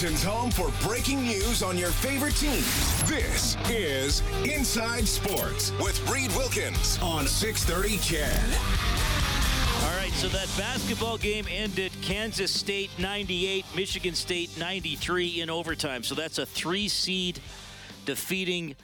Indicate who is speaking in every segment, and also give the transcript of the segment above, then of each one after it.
Speaker 1: Home for breaking news on your favorite teams. This is Inside Sports with Reid Wilkins on 630 CHED.
Speaker 2: All right, so that basketball game ended Kansas State 98, Michigan State 93 in overtime. So that's a three seed defeating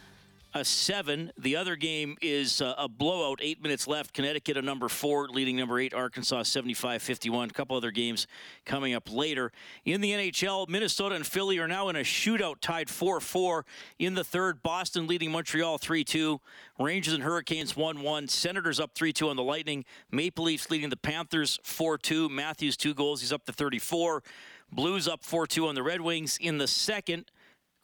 Speaker 2: a seven. The other game is uh, a blowout, eight minutes left. Connecticut, a number four, leading number eight, Arkansas 75 51. A couple other games coming up later. In the NHL, Minnesota and Philly are now in a shootout tied 4 4 in the third. Boston leading Montreal 3 2. Rangers and Hurricanes 1 1. Senators up 3 2 on the Lightning. Maple Leafs leading the Panthers 4 2. Matthews, two goals. He's up to 34. Blues up 4 2 on the Red Wings. In the second,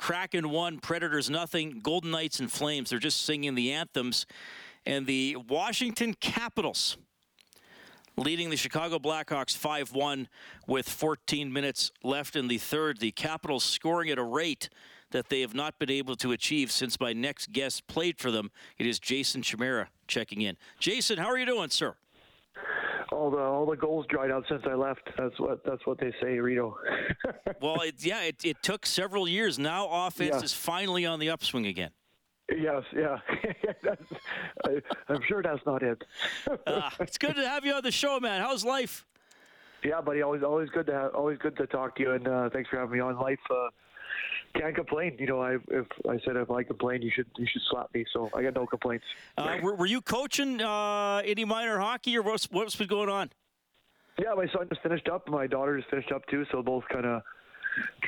Speaker 2: Kraken one, Predators nothing. Golden Knights and Flames, they're just singing the anthems. And the Washington Capitals leading the Chicago Blackhawks 5 1 with 14 minutes left in the third. The Capitals scoring at a rate that they have not been able to achieve since my next guest played for them. It is Jason Chimera checking in. Jason, how are you doing, sir?
Speaker 3: All the all the goals dried out since I left. That's what that's what they say, Rito.
Speaker 2: well, it, yeah, it, it took several years. Now offense
Speaker 3: Yeah.
Speaker 2: is finally on the upswing again.
Speaker 3: yes, yeah. I, I'm sure that's not it.
Speaker 2: Uh, it's good to have you on the show, man. How's life?
Speaker 3: yeah, buddy. Always always good to have, always good to talk to you, and uh, thanks for having me on. Life uh, can't complain. You know, I if I said if I complain, you should you should slap me. So I got no complaints.
Speaker 2: Uh, were, were you coaching uh, any minor hockey, or what's, what's been going on?
Speaker 3: Yeah, my son just finished up. My daughter just finished up too. So both kind of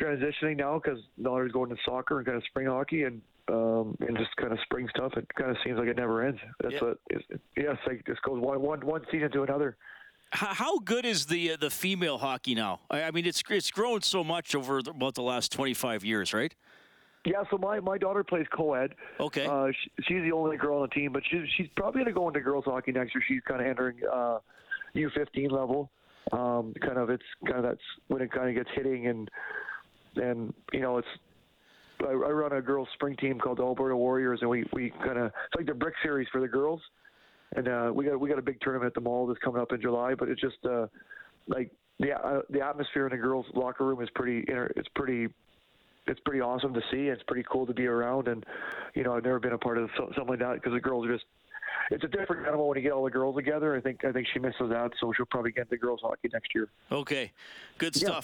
Speaker 3: transitioning now because daughter's going to soccer and kind of spring hockey and um, and just kind of spring stuff. It kind of seems like it never ends. That's
Speaker 2: Yeah.
Speaker 3: what. It's, yeah, it's like this goes one one one season to another.
Speaker 2: How, good is the uh, the female hockey now? I, I mean, it's it's grown so much over the, about the last 25 years, right?
Speaker 3: Yeah, so my, my daughter plays co-ed.
Speaker 2: Okay.
Speaker 3: Uh, she, she's the only girl on the team, but she's she's probably going to go into girls hockey next year. She's kind of entering uh, U15 level. Um, kind of it's kind of that's when it kind of gets hitting and and you know it's I, I run a girls spring team called the Alberta Warriors, and we we kind of it's like the brick series for the girls, and uh, we got we got a big tournament at the mall that's coming up in July. But it's just uh, like the uh, the atmosphere in the girls locker room is pretty it's pretty it's pretty awesome to see. It's pretty cool to be around, and you know I've never been a part of something like that because the girls are just. It's a different animal when you get all the girls together. I think I think she misses out, so she'll probably get the girls hockey next year.
Speaker 2: Okay, good
Speaker 3: Yeah.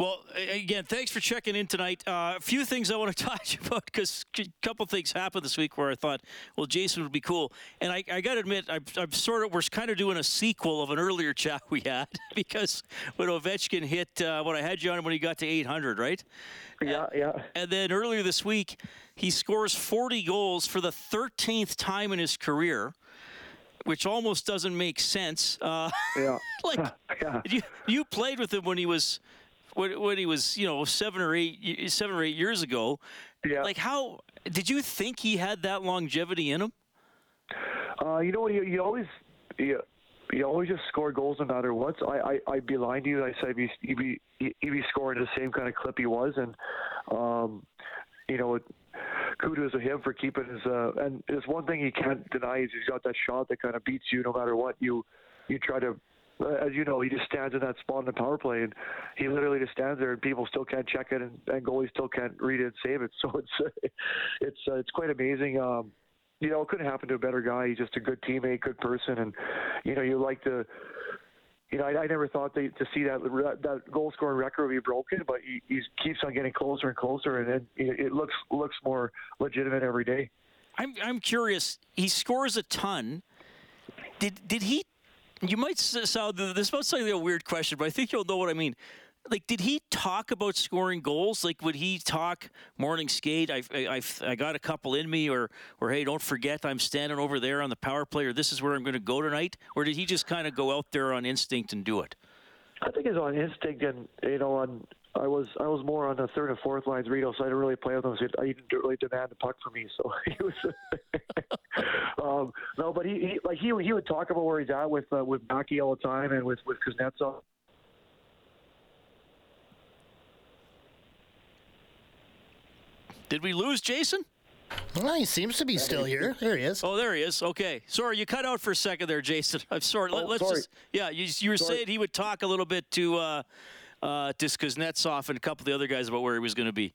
Speaker 2: Well, again, thanks for checking in tonight. Uh, a few things I want to talk to about because a couple things happened this week where I thought, well, Jason would be cool. And I, I got to admit, I'm, I'm sort of we're kind of doing a sequel of an earlier chat we had because when Ovechkin hit uh, when I had you on when he got to 800, right?
Speaker 3: Yeah, yeah.
Speaker 2: And then earlier this week, he scores 40 goals for the 13th time in his career, which almost doesn't make sense. Uh,
Speaker 3: Yeah.
Speaker 2: like
Speaker 3: yeah.
Speaker 2: you, you played with him when he was when, when he was you know seven or eight seven or eight years ago.
Speaker 3: Yeah.
Speaker 2: Like how did you think he had that longevity in him?
Speaker 3: Uh, you know? You, you always you, you always just score goals no matter what. So I, I I'd be lying to you. I said he'd be he'd be, he'd be scoring the same kind of clip he was, and um, you know, it, kudos to him for keeping his. Uh, and there's one thing he can't deny is he's got that shot that kind of beats you no matter what you you try to. As you know, he just stands in that spot in the power play, and he literally just stands there, and people still can't check it, and, and goalies still can't read it and save it. So it's it's uh, it's quite amazing. Um, you know, it couldn't happen to a better guy. He's just a good teammate, good person, and you know, you like to. You know, I, I never thought they, to see that that goal scoring record would be broken, but he, he keeps on getting closer and closer, and it, it looks looks more legitimate every day.
Speaker 2: I'm I'm curious. He scores a ton. Did did he? You might sound this might sound like a weird question, but I think you'll know what I mean. like did he talk about scoring goals like would he talk morning skate I, I, I got a couple in me or or hey don't forget i'm standing over there on the power play or this is where i'm going to go tonight or did he just kind of go out there on instinct and do it
Speaker 3: i think it's on instinct and you know on I was I was more on the third and fourth lines, Rito, so I didn't really play with him. So I didn't really demand the puck for me. So he was um, no, but he, he like he he would talk about where he's at with uh, with Backy all the time and with with Kuznetsov.
Speaker 2: Did we lose Jason?
Speaker 4: Well, he seems to be still here. There he is.
Speaker 2: Oh, there he is. Okay. Sorry, you cut out for a second there, Jason. I'm sorry. Let, us just. Yeah, you, you were sorry. saying he would talk a little bit to uh, uh, to Kuznetsov and a couple of the other guys about where he was going to be.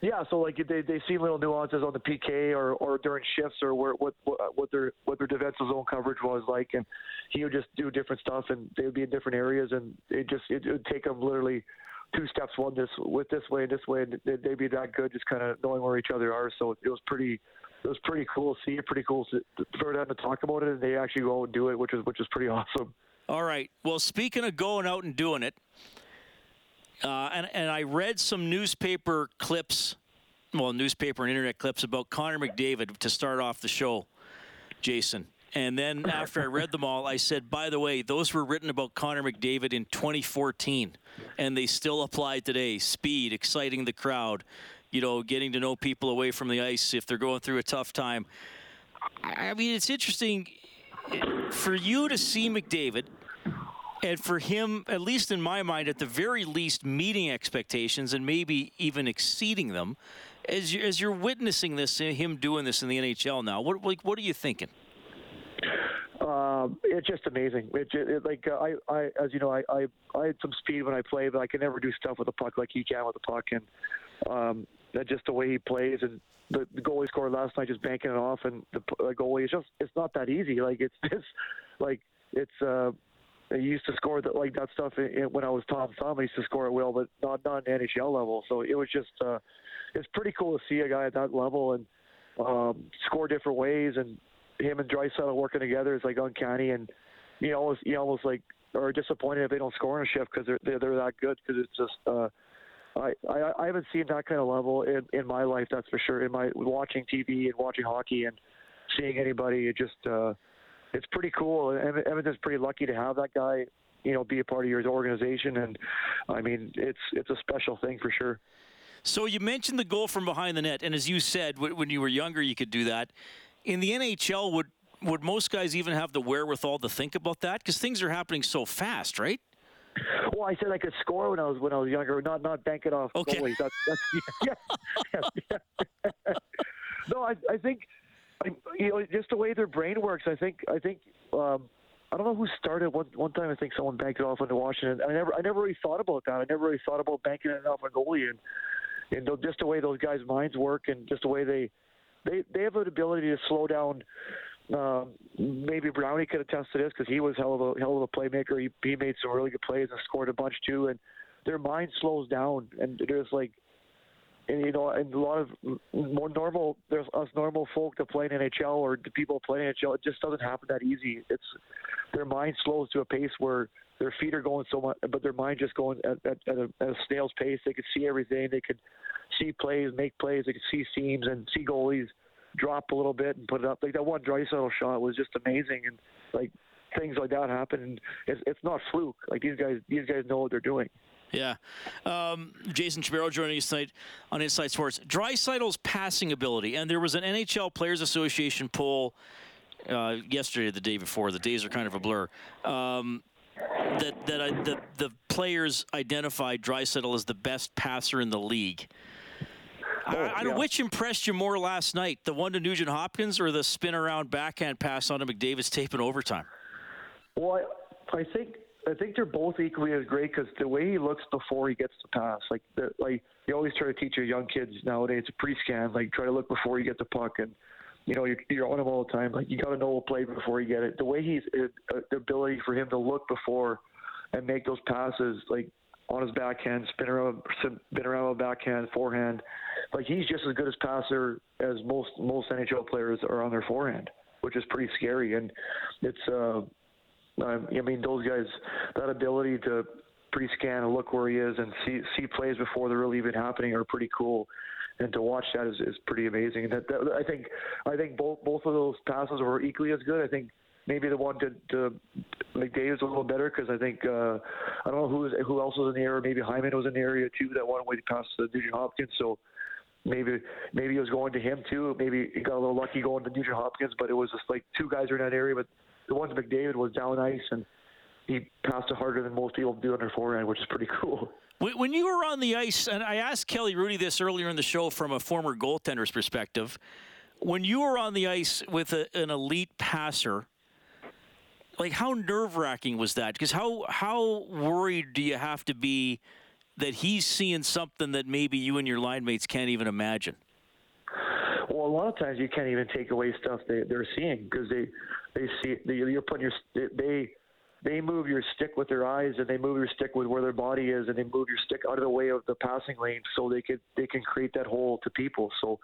Speaker 3: Yeah, so like they they see little nuances on the PK or, or during shifts or where, what what their what their defensive zone coverage was like, and he would just do different stuff, and they would be in different areas, and it just it would take them literally two steps one this with this way and this way, and they'd be that good, just kind of knowing where each other are. So it was pretty, it was pretty cool to see. It, pretty cool to, for them to talk about it, and they actually go out and do it, which is which is pretty awesome.
Speaker 2: All right. Well, speaking of going out and doing it, uh, and and I read some newspaper clips, well, newspaper and internet clips about Connor McDavid to start off the show, Jason. And then after I read them all, I said, by the way, those were written about Connor McDavid in 2014, and they still apply today. Speed, exciting the crowd, you know, getting to know people away from the ice if they're going through a tough time. I mean, it's interesting for you to see McDavid and for him, at least in my mind, at the very least, meeting expectations and maybe even exceeding them. As, you, as you're witnessing this, him doing this in the NHL now, what like what are you thinking?
Speaker 3: Um, it's just amazing. It, it like uh, I, I, as you know, I, I, I had some speed when I played, but I can never do stuff with the puck like he can with the puck, and um, just the way he plays and the, the goalie scored last night, just banking it off, and the, the goalie is just it's not that easy. Like it's just like it's. Uh, he used to score that like that stuff in, in, when I was Tom Thumb. He used to score at will, but not not an NHL level. So it was just uh, it's pretty cool to see a guy at that level and um, score different ways and him and Draisaitl working together is like uncanny, and you almost you almost like are disappointed if they don't score in a shift because they're, they're they're that good because it's just. Uh, I, I I haven't seen that kind of level in, in my life. That's for sure. In my watching TV and watching hockey and seeing anybody, it just uh, it's pretty cool. Edmonton's pretty lucky to have that guy, you know, be a part of your organization. And I mean, it's it's a special thing for sure.
Speaker 2: So you mentioned the goal from behind the net, and as you said, when you were younger, you could do that in the NHL, would would most guys even have the wherewithal to think about that? Because things are happening so fast, right?
Speaker 3: Well, I said I could score when I was when I was younger, not not bank it off
Speaker 2: okay.
Speaker 3: goalies. That's, that's, yeah, yeah, yeah. no, I I think you know just the way their brain works. I think I think um, I don't know who started one one time. I think someone banked it off into Washington. I never I never really thought about that. I never really thought about banking it off a goalie and and just the way those guys' minds work and just the way they they they have an ability to slow down. Um, maybe Brownie could attest to this because he was hell of a hell of a playmaker. He he made some really good plays and scored a bunch too. And their mind slows down, and there's like, and you know, and a lot of more normal. There's us normal folk that play in NHL or the people playing NHL. It just doesn't happen that easy. It's their mind slows to a pace where their feet are going so much, but their mind just going at, at, at, a, at a snail's pace. They could see everything. They could see plays, make plays. They could see seams and see goalies drop a little bit and put it up. Like that one Draisaitl shot was just amazing, and like things like that happen. And it's, it's not fluke. Like these guys, these guys know what they're doing.
Speaker 2: Yeah. Um, Jason Sparrow joining us tonight on Inside Sports. Draisaitl's passing ability, and there was an NHL Players Association poll uh, yesterday, the day before. The days are kind of a blur. Um, that that I, the the players identified Draisaitl as the best passer in the league. Oh, I, I yeah. which impressed you more last night, the one to Nugent Hopkins or the spin around backhand pass onto McDavid's tape in overtime?
Speaker 3: Well, I, I think I think they're both equally as great because the way he looks before he gets the pass, like the, like you always try to teach your young kids nowadays, a pre-scan, like try to look before you get the puck, and you know you're, you're on him all the time. Like you got to know a play before you get it. The way he's uh, the ability for him to look before and make those passes, like on his backhand, spin around, spin around backhand, forehand. Like he's just as good as passer as most most NHL players are on their forehand, which is pretty scary. And it's, uh, I mean, those guys, that ability to pre-scan and look where he is and see see plays before they're really even happening are pretty cool. And to watch that is, is pretty amazing. That, that, I think I think both both of those passes were equally as good. I think maybe the one to, to McDavid's a little better because I think uh, I don't know who who else was in the area. Maybe Hyman was in the area too. That one way pass to Nugent Hopkins. So maybe maybe it was going to him too. Maybe he got a little lucky going to Nugent Hopkins, but it was just like two guys are in that area. But the one McDavid was down ice and he passed it harder than most people do their forehand, which is pretty cool.
Speaker 2: When you were on the ice, and I asked Kelly Hrudey this earlier in the show from a former goaltender's perspective, when you were on the ice with a, an elite passer, like how nerve wracking was that? Because how how worried do you have to be that he's seeing something that maybe you and your line mates can't even imagine?
Speaker 3: Lot of times you can't even take away stuff they, they're seeing because they they see they, you're putting your they they move your stick with their eyes and they move your stick with where their body is and they move your stick out of the way of the passing lane so they could they can create that hole to people. So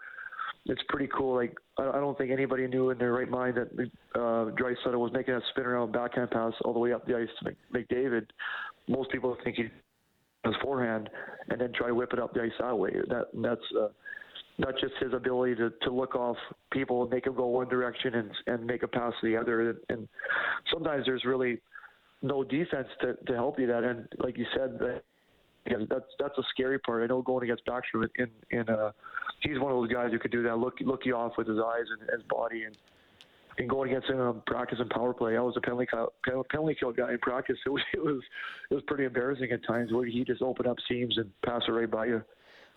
Speaker 3: it's pretty cool. Like I, I don't think anybody knew in their right mind that uh, Draisaitl was making a spin around backhand pass all the way up the ice to McDavid. Most people think he his forehand and then try to whip it up the ice that way. That that's uh, not just his ability to, to look off people and make them go one direction and and make a pass to the other. And, and sometimes there's really no defense to, to help you that. And like you said, that that's that's a scary part. I know going against Backstrom in in uh, he's one of those guys who could do that. Look look you off with his eyes and his body and. And going against him in practice and power play, I was a penalty penalty kill guy in practice. It was it was it was pretty embarrassing at times where he just opened up seams and pass it right by you.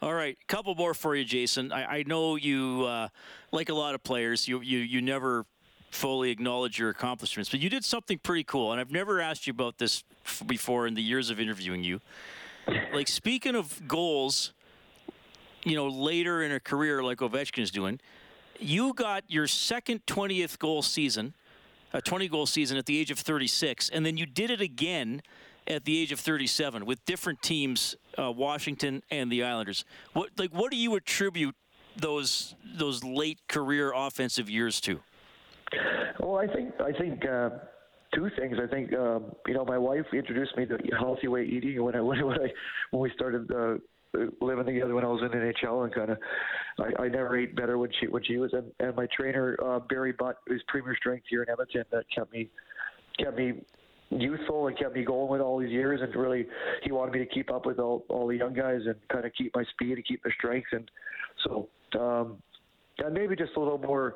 Speaker 2: All right, a couple more for you, Jason. I, I know you, uh, like a lot of players, you, you you never fully acknowledge your accomplishments, but you did something pretty cool, and I've never asked you about this before in the years of interviewing you. Like speaking of goals, you know, later in a career like Ovechkin is doing, you got your second 20th goal season, a 20 goal season at the age of 36, and then you did it again at the age of 37 with different teams, uh, Washington and the Islanders. What like what do you attribute those those late career offensive years to?
Speaker 3: Well, I think I think uh, two things. I think um, you know my wife introduced me to healthy way eating when I when I when we started uh, living together when I was in NHL and kind of I, I never ate better when she when she was and, and my trainer uh, Barry Butt who's premier strength here in Edmonton that kept me kept me youthful and kept me going with all these years and really he wanted me to keep up with all, all the young guys and kind of keep my speed and keep my strength and so um and maybe just a little more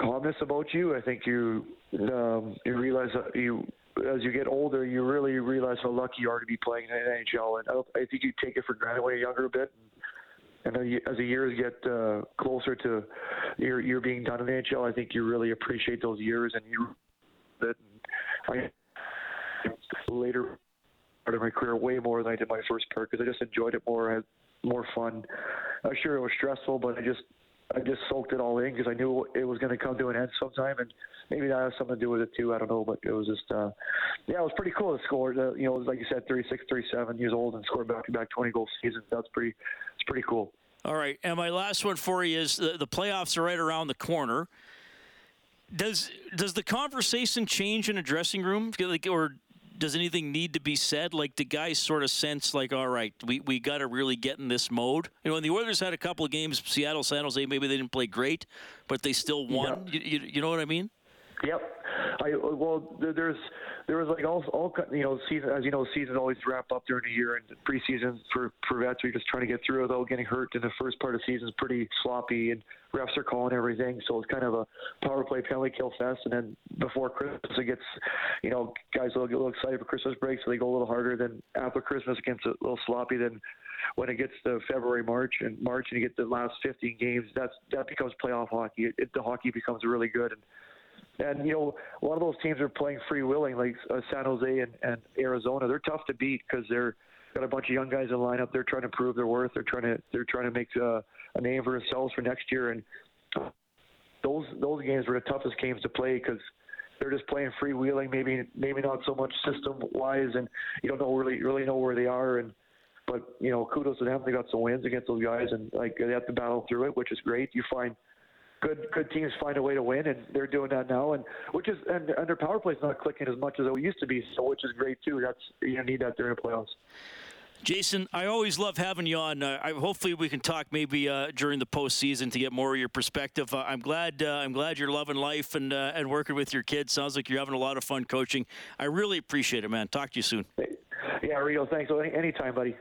Speaker 3: calmness about you. I think you um, you realize that you as you get older, you really realize how lucky you are to be playing in the NHL. And I, I think you take it for granted when you're younger a bit. And as the years get uh, closer to your you're being done in the NHL, I think you really appreciate those years. And you that I later part of my career way more than I did my first part because I just enjoyed it more. Had more fun. I'm sure it was stressful, but I just I just soaked it all in because I knew it was going to come to an end sometime, and maybe that has something to do with it too. I don't know, but it was just, uh, yeah, it was pretty cool to score. Uh, you know, like you said, 36, 37 years old and score back-to-back 20 goal seasons. That's pretty, it's pretty cool.
Speaker 2: All right, and my last one for you is the, the playoffs are right around the corner. Does does the conversation change in a dressing room, like, or does anything need to be said? Like, the guys sort of sense, like, all right, we, we got to really get in this mode? You know, when the Oilers had a couple of games, Seattle, San Jose, maybe they didn't play great, but they still won. Yeah. You, you, you know what I mean?
Speaker 3: Yep. I well, there's there was like all all you know season as you know seasons always wrap up during the year and preseason for for vets are just trying to get through without getting hurt. And the first part of the season is pretty sloppy and refs are calling everything, so it's kind of a power play penalty kill fest. And then before Christmas it gets you know guys will get a little excited for Christmas break, so they go a little harder. Then after Christmas it gets a little sloppy. Then when it gets to February, March, and March, and you get the last 15 games, that's that becomes playoff hockey. It, it, the hockey becomes really good, and and you know, a lot of those teams are playing freewheeling, like uh, San Jose and, and Arizona. They're tough to beat because they're got a bunch of young guys in the lineup. They're trying to prove their worth. They're trying to they're trying to make uh, a name for themselves for next year. And those those games were the toughest games to play because they're just playing freewheeling. Maybe maybe not so much system wise, and you don't know really really know where they are. And but you know, kudos to them. They got some wins against those guys, and like they have to battle through it, which is great. You find good good teams find a way to win, and they're doing that now. And which is and, and their power play is not clicking as much as it used to be, so which is great too. That's you need that during the playoffs.
Speaker 2: Jason, I always love having you on. Uh, I, hopefully, we can talk maybe uh, during the postseason to get more of your perspective. Uh, I'm glad. Uh, I'm glad you're loving life and uh, and working with your kids. Sounds like you're having a lot of fun coaching. I really appreciate it, man. Talk to you soon.
Speaker 3: Yeah, Rio. Thanks. Any, anytime, buddy.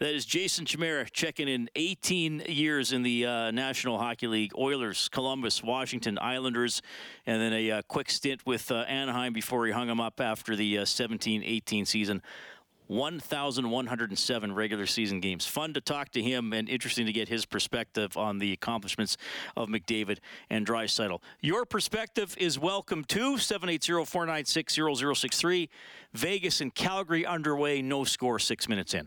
Speaker 2: That is Jason Chimera checking in 18 years in the uh, National Hockey League. Oilers, Columbus, Washington, Islanders, and then a uh, quick stint with uh, Anaheim before he hung them up after the 17 18 season. 1,107 regular season games. Fun to talk to him and interesting to get his perspective on the accomplishments of McDavid and Draisaitl. Your perspective is welcome too. 780-496-0063. Vegas and Calgary underway. No score six minutes in.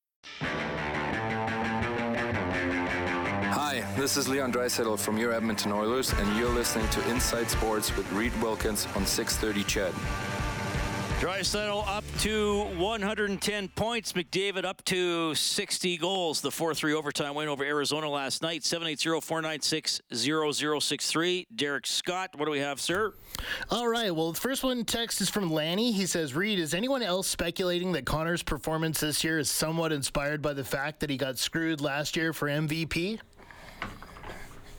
Speaker 5: Hi, this is Leon Draisaitl from your Edmonton Oilers, and you're listening to Inside Sports with Reid Wilkins on 630 CHED.
Speaker 2: Draisaitl up to 110 points. McDavid up to 60 goals. The 4-3 overtime win over Arizona last night. 780-496-0063. Derek Scott, what do we have, sir?
Speaker 4: All right. Well, the first one text is from Lanny. He says, Reid, is anyone else speculating that Connor's performance this year is somewhat inspired by the fact that he got screwed last year for MVP?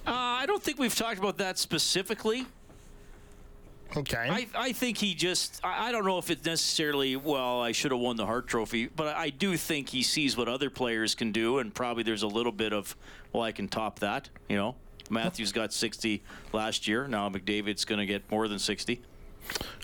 Speaker 2: Uh, I don't think we've talked about that specifically.
Speaker 4: Okay.
Speaker 2: I, I think he just, I, don't know if it's necessarily, well, I should have won the Hart Trophy, but I do think he sees what other players can do, and probably there's a little bit of, well, I can top that, you know? Matthews got 60 last year. Now McDavid's going to get more than 60.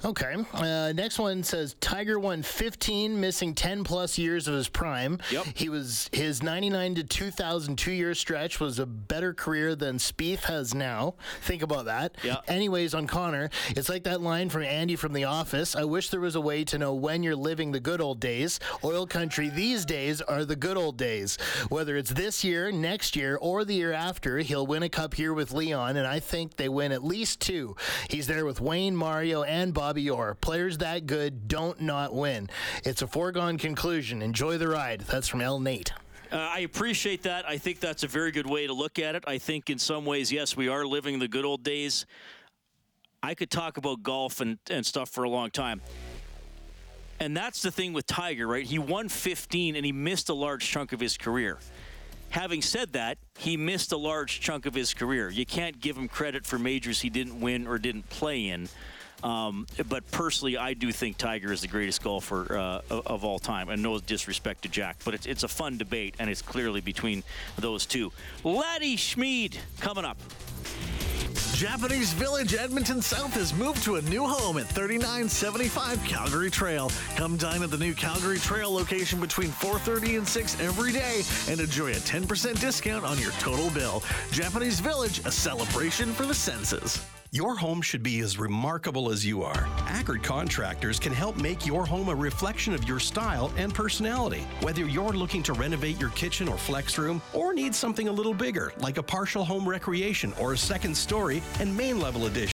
Speaker 4: Okay. Uh, next one says Tiger won 15, missing 10 plus years of his prime.
Speaker 2: Yep.
Speaker 4: He was his 99 to 2002 year stretch was a better career than Spieth has now. Think about that.
Speaker 2: Yeah.
Speaker 4: Anyways, on Connor, it's like that line from Andy from The Office. I wish there was a way to know when you're living the good old days. Oil country these days are the good old days. Whether it's this year, next year, or the year after, he'll win a cup here with Leon, and I think they win at least two. He's there with Wayne, Mario, and Bobby Orr. Players that good don't not win. It's a foregone conclusion. Enjoy the ride. That's from L. Nate.
Speaker 2: Uh, I appreciate that. I think that's a very good way to look at it. I think in some ways, yes, we are living the good old days. I could talk about golf and, and stuff for a long time. And that's the thing with Tiger, right? He won 15 and he missed a large chunk of his career. Having said that, he missed a large chunk of his career. You can't give him credit for majors he didn't win or didn't play in. Um, but personally, I do think Tiger is the greatest golfer uh, of, all time, and no disrespect to Jack, but it's, it's a fun debate, and it's clearly between those two. Laddie Schmid coming up.
Speaker 6: Japanese Village Edmonton South has moved to a new home at 3975 Calgary Trail. Come dine at the new Calgary Trail location between 4:30 and 6 every day and enjoy a 10% discount on your total bill. Japanese Village, a celebration for the senses.
Speaker 7: Your home should be as remarkable as you are. Ackert Contractors can help make your home a reflection of your style and personality. Whether you're looking to renovate your kitchen or flex room, or need something a little bigger, like a partial home recreation or a second story and main level addition.